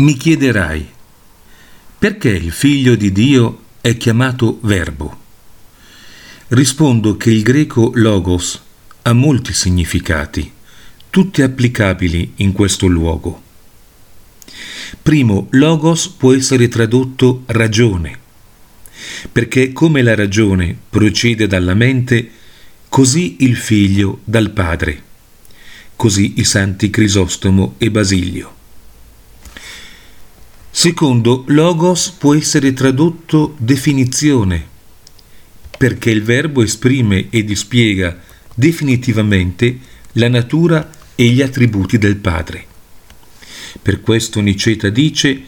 Mi chiederai, perché il figlio di Dio è chiamato verbo? Rispondo che il greco logos ha molti significati, tutti applicabili in questo luogo. Primo, logos può essere tradotto ragione, perché come la ragione procede dalla mente, così il figlio dal padre, così i santi Crisostomo e Basilio. Secondo, logos può essere tradotto definizione, perché il verbo esprime e dispiega definitivamente la natura e gli attributi del Padre. Per questo Niceta dice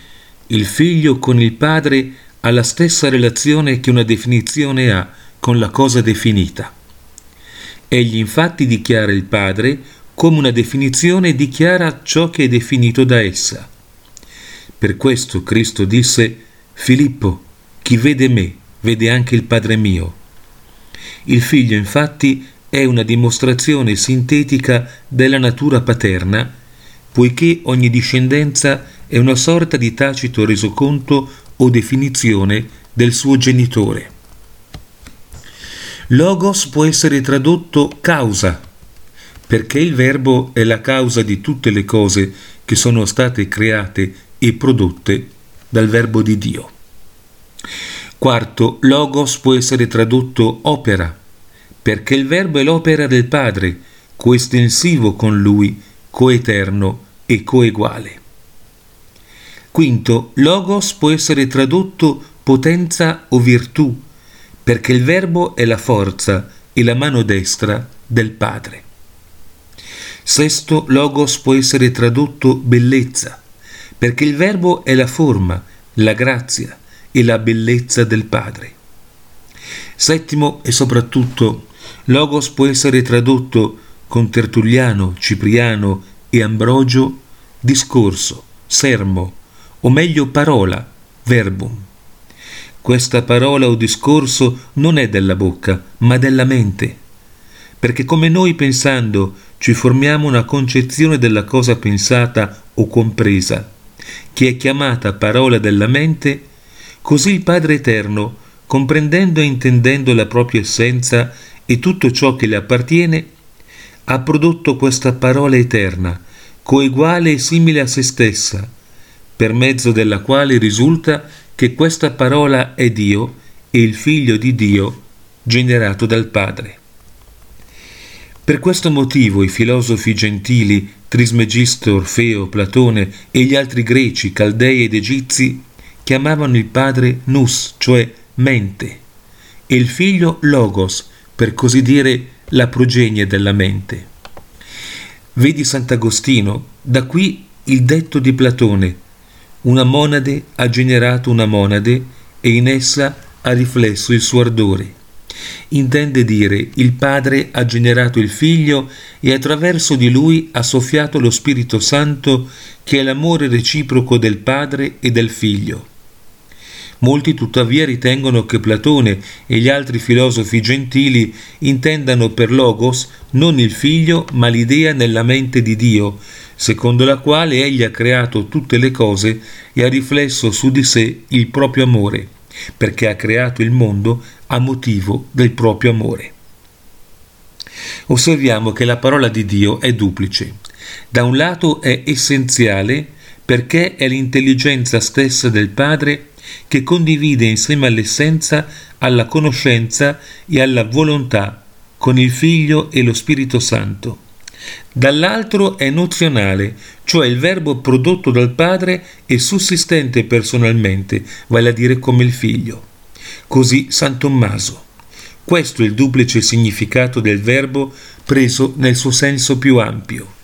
il figlio con il padre ha la stessa relazione che una definizione ha con la cosa definita. Egli infatti dichiara il padre come una definizione dichiara ciò che è definito da essa. Per questo Cristo disse, Filippo, chi vede me, vede anche il Padre mio. Il figlio infatti è una dimostrazione sintetica della natura paterna, poiché ogni discendenza è una sorta di tacito resoconto o definizione del suo genitore. Logos può essere tradotto causa, perché il verbo è la causa di tutte le cose che sono state create e prodotte dal verbo di Dio. Quarto, logos può essere tradotto opera, perché il verbo è l'opera del Padre, coestensivo con Lui, coeterno e coeguale. Quinto, logos può essere tradotto potenza o virtù, perché il verbo è la forza e la mano destra del Padre. Sesto, logos può essere tradotto bellezza, perché il verbo è la forma, la grazia e la bellezza del Padre. Settimo e soprattutto, Logos può essere tradotto con Tertulliano, Cipriano e Ambrogio discorso, sermo, o meglio parola, verbum. Questa parola o discorso non è della bocca, ma della mente, perché come noi pensando ci formiamo una concezione della cosa pensata o compresa, che è chiamata parola della mente, così il Padre Eterno, comprendendo e intendendo la propria essenza e tutto ciò che le appartiene, ha prodotto questa parola eterna, coeguale e simile a se stessa, per mezzo della quale risulta che questa parola è Dio e il figlio di Dio generato dal Padre. Per questo motivo i filosofi gentili Trismegisto, Orfeo, Platone e gli altri greci, caldei ed egizi chiamavano il padre Nus, cioè mente, e il figlio Logos, per così dire la progenie della mente. Vedi Sant'Agostino, da qui il detto di Platone, una monade ha generato una monade e in essa ha riflesso il suo ardore intende dire il Padre ha generato il Figlio e attraverso di lui ha soffiato lo Spirito Santo che è l'amore reciproco del Padre e del Figlio. Molti tuttavia ritengono che Platone e gli altri filosofi gentili intendano per Logos non il Figlio ma l'idea nella mente di Dio, secondo la quale egli ha creato tutte le cose e ha riflesso su di sé il proprio amore perché ha creato il mondo a motivo del proprio amore. Osserviamo che la parola di Dio è duplice. Da un lato è essenziale perché è l'intelligenza stessa del Padre che condivide insieme all'essenza, alla conoscenza e alla volontà con il Figlio e lo Spirito Santo Dall'altro è nozionale, cioè il verbo prodotto dal padre e sussistente personalmente, vale a dire come il figlio. Così San Tommaso. Questo è il duplice significato del verbo preso nel suo senso più ampio.